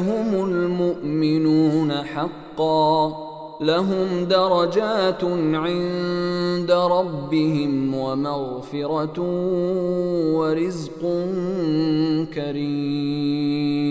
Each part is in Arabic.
هم المؤمنون حقا لهم درجات عند ربهم ومغفرة ورزق كريم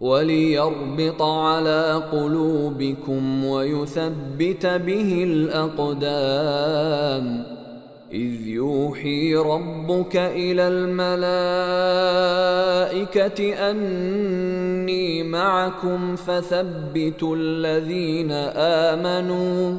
وليربط على قلوبكم ويثبت به الأقدام. إذ يوحي ربك إلى الملائكة أني معكم فثبتوا الذين آمنوا.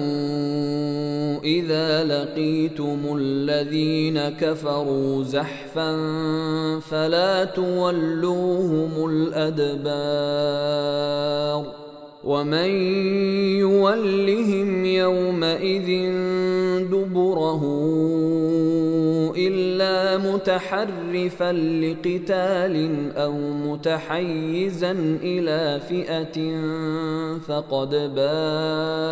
اذا لقيتم الذين كفروا زحفا فلا تولوهم الأدبار ومن يولهم يومئذ دبره إلا متحرفا لقتال أو متحيزا إلى فئة فقد باء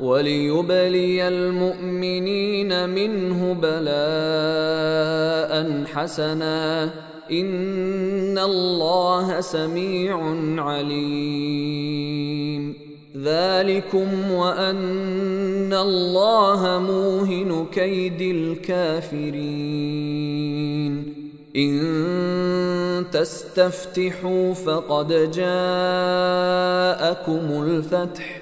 وليبلي المؤمنين منه بلاء حسنا. إن الله سميع عليم. ذلكم وأن الله موهن كيد الكافرين. إن تستفتحوا فقد جاءكم الفتح.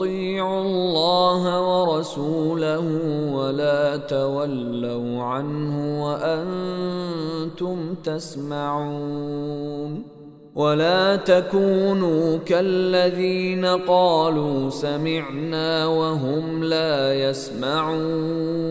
اطيعوا الله ورسوله ولا تولوا عنه وأنتم تسمعون ولا تكونوا كالذين قالوا سمعنا وهم لا يسمعون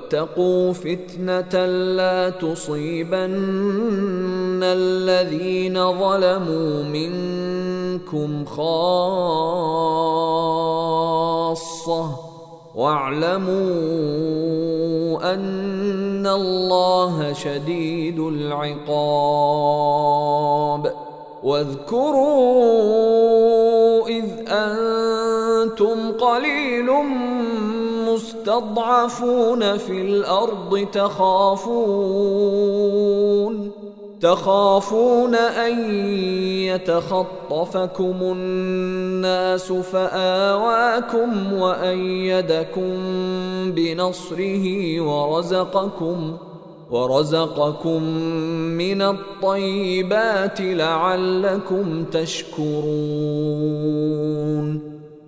واتقوا فتنة لا تصيبن الذين ظلموا منكم خاصة واعلموا أن الله شديد العقاب واذكروا إذ أنتم قليل مستضعفون في الأرض تخافون تخافون أن يتخطفكم الناس فآواكم وأيدكم بنصره ورزقكم ورزقكم من الطيبات لعلكم تشكرون.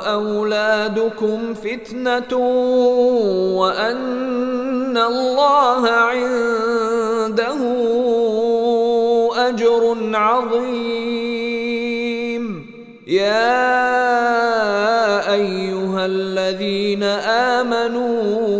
وأولادكم فتنة وأن الله عنده أجر عظيم. يا أيها الذين آمنوا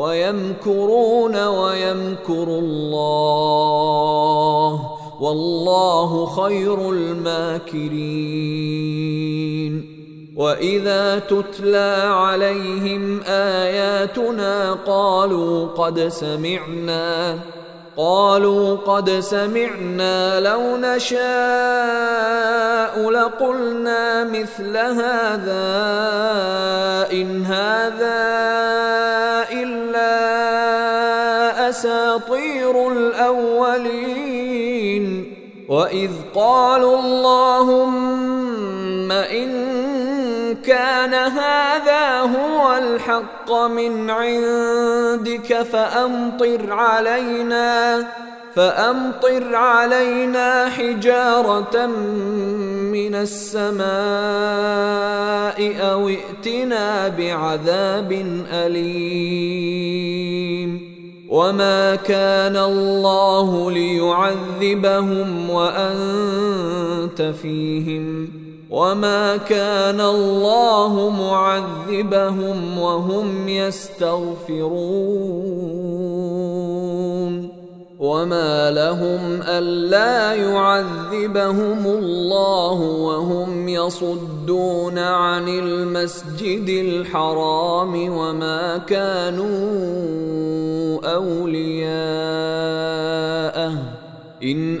ويمكرون ويمكر الله والله خير الماكرين. وإذا تتلى عليهم آياتنا قالوا قد سمعنا قالوا قد سمعنا لو نشاء لقلنا مثل هذا إن هذا إلا أساطير الأولين وإذ قالوا اللهم إن كان هذا هو الحق من عندك فأمطر علينا فأمطر علينا حجارة من السماء أو ائتنا بعذاب أليم. وما كان الله ليعذبهم وأنت فيهم. وما كان الله معذبهم وهم يستغفرون وما لهم الا يعذبهم الله وهم يصدون عن المسجد الحرام وما كانوا اولياءه ان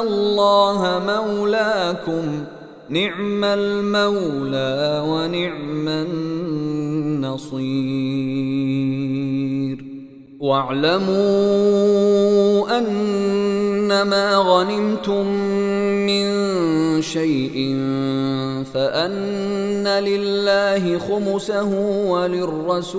الله مولاكم. نعم المولى ونعم النصير. واعلموا أنما غنمتم من شيء فأن لله خمسه وللرسول.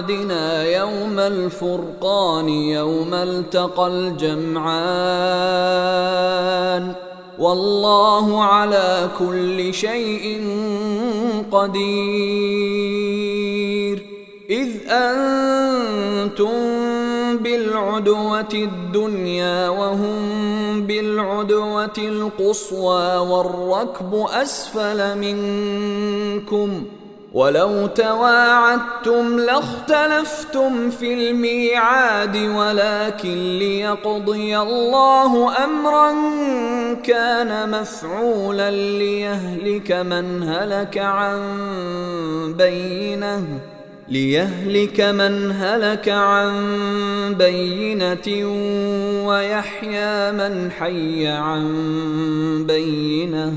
عبدنا يوم الفرقان يوم التقى الجمعان. والله على كل شيء قدير. إذ أنتم بالعدوة الدنيا وهم بالعدوة القصوى والركب أسفل منكم. ولو تواعدتم لاختلفتم في الميعاد ولكن ليقضي الله أمرا كان مفعولا ليهلك من هلك عن بينة ليهلك من هلك عن بينة ويحيى من حي عن بينة.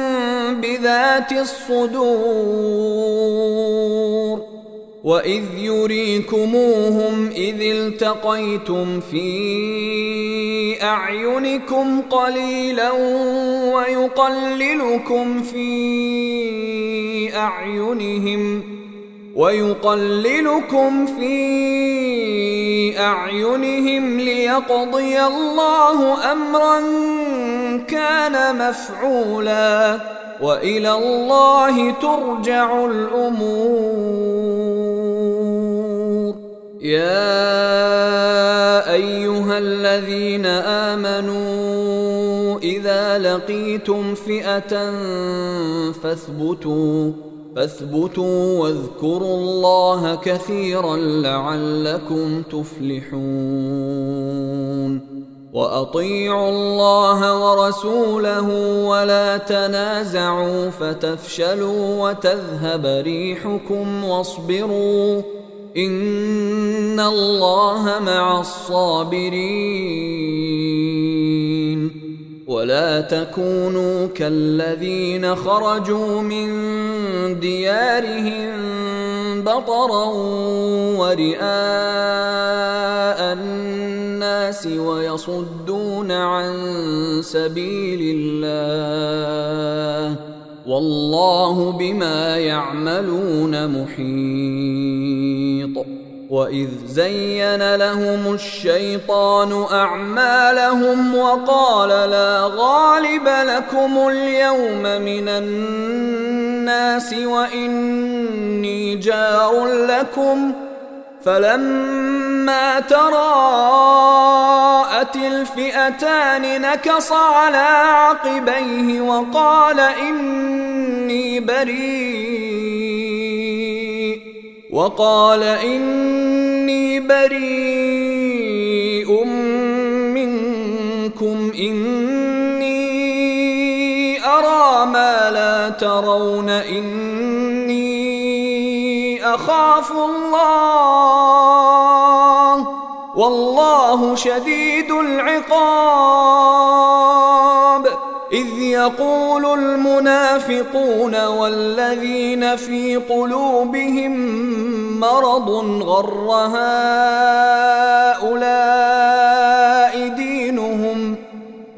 بذات الصدور وإذ يريكموهم إذ التقيتم في أعينكم قليلا ويقللكم في أعينهم ويقللكم في أعينهم ليقضي الله أمرا كان مفعولا وإلى الله ترجع الأمور. يا أيها الذين آمنوا إذا لقيتم فئة فاثبتوا فاثبتوا واذكروا الله كثيرا لعلكم تفلحون. وأطيعوا الله ورسوله ولا تنازعوا فتفشلوا وتذهب ريحكم واصبروا إن الله مع الصابرين. ولا تكونوا كالذين خرجوا من ديارهم بطرا ورئاء الناس ويصدون عن سبيل الله والله بما يعملون محيط وإذ زين لهم الشيطان أعمالهم وقال لا غالب لكم اليوم من الناس وإني جار لكم فلما تراءت الفئتان نكص على عقبيه وقال إني بريء وقال إني بريء منكم إني أرى ما لا ترون إني أخاف الله. والله شديد العقاب. إذ يقول المنافقون والذين في قلوبهم مرض غر هؤلاء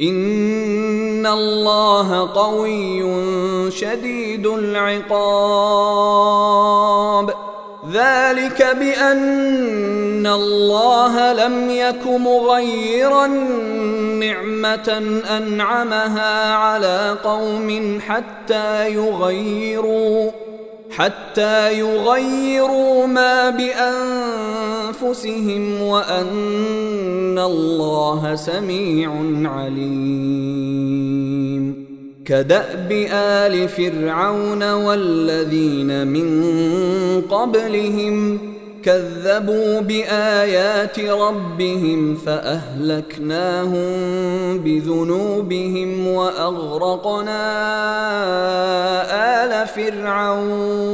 ان الله قوي شديد العقاب ذلك بان الله لم يك مغيرا نعمه انعمها على قوم حتى يغيروا حتى يغيروا ما بأنفسهم وأن الله سميع عليم. كدأب آل فرعون والذين من قبلهم كذبوا بآيات ربهم فأهلكناهم بذنوبهم وأغرقنا آل فرعون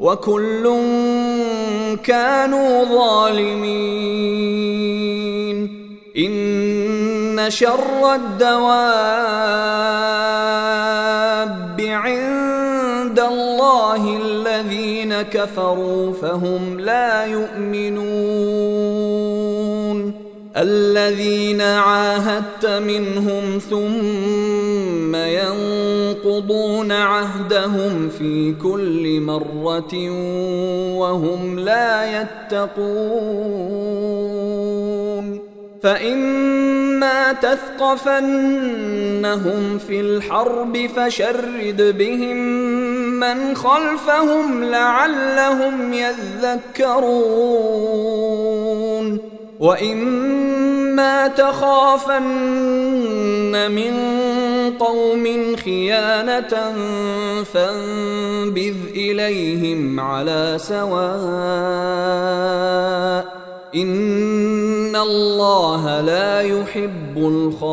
وكل كانوا ظالمين. إن شر الدواب عند الذين كفروا فهم لا يؤمنون. الذين عاهدت منهم ثم ينقضون عهدهم في كل مرة وهم لا يتقون. فإما تثقفنهم في الحرب فشرد بهم من خلفهم لعلهم يذكرون وإما تخافن من قوم خيانة فانبذ إليهم على سواء إن الله لا يحب الخائنين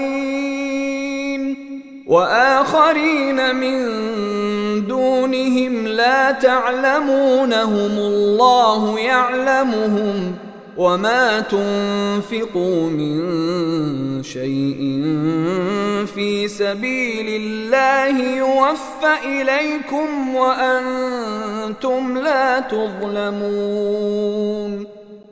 وآخرين من دونهم لا تعلمونهم الله يعلمهم وما تنفقوا من شيء في سبيل الله يوفى إليكم وأنتم لا تظلمون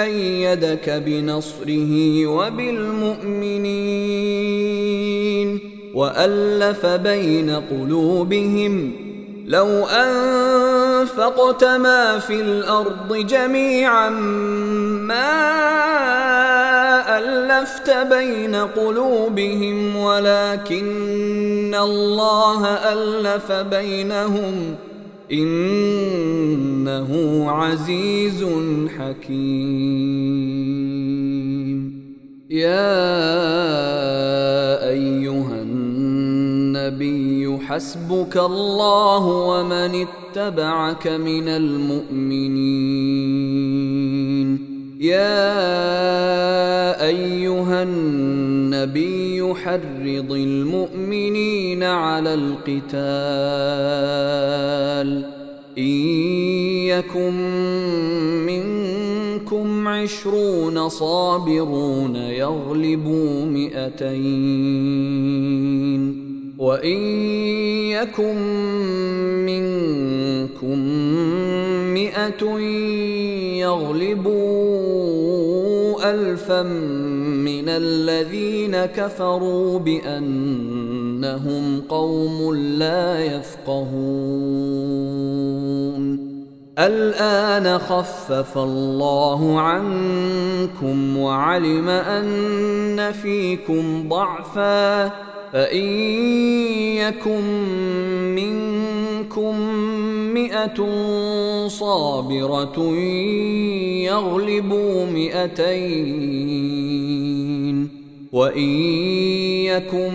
أيدك بنصره وبالمؤمنين وألف بين قلوبهم لو أنفقت ما في الأرض جميعا ما ألفت بين قلوبهم ولكن الله ألف بينهم إنه عزيز حكيم. يا أيها النبي حسبك الله ومن اتبعك من المؤمنين. يا أيها النبي يحرض المؤمنين على القتال. إن يكن منكم عشرون صابرون يغلبوا مئتين. وإن يكن منكم مئة يغلبوا ألفا من الذين كفروا بأنهم قوم لا يفقهون. الآن خفف الله عنكم وعلم أن فيكم ضعفاً. فإن يكن منكم مئة صابرة يغلبوا مئتين. وإن يكن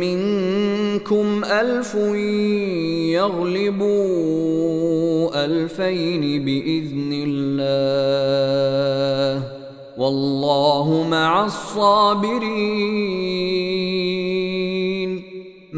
منكم ألف يغلبوا ألفين بإذن الله. والله مع الصابرين.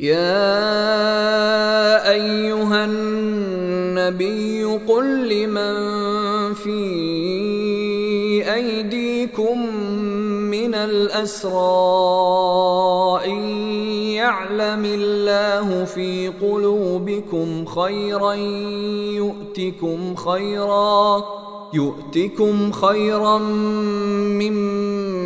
يا أيها النبي قل لمن في أيديكم من الأسرى إن يعلم الله في قلوبكم خيرا يؤتكم خيرا يؤتكم خيرا مما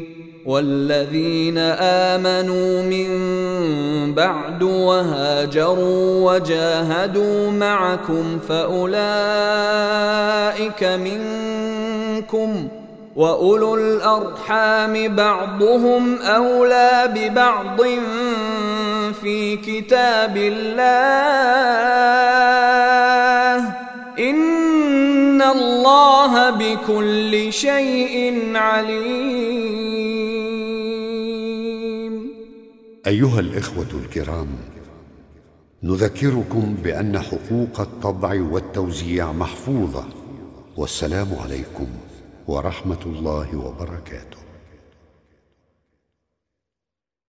والذين آمنوا من بعد وهاجروا وجاهدوا معكم فأولئك منكم وأولو الأرحام بعضهم أولى ببعض في كتاب الله. الله بكل شيء عليم. أيها الإخوة الكرام نذكركم بأن حقوق الطبع والتوزيع محفوظة والسلام عليكم ورحمة الله وبركاته.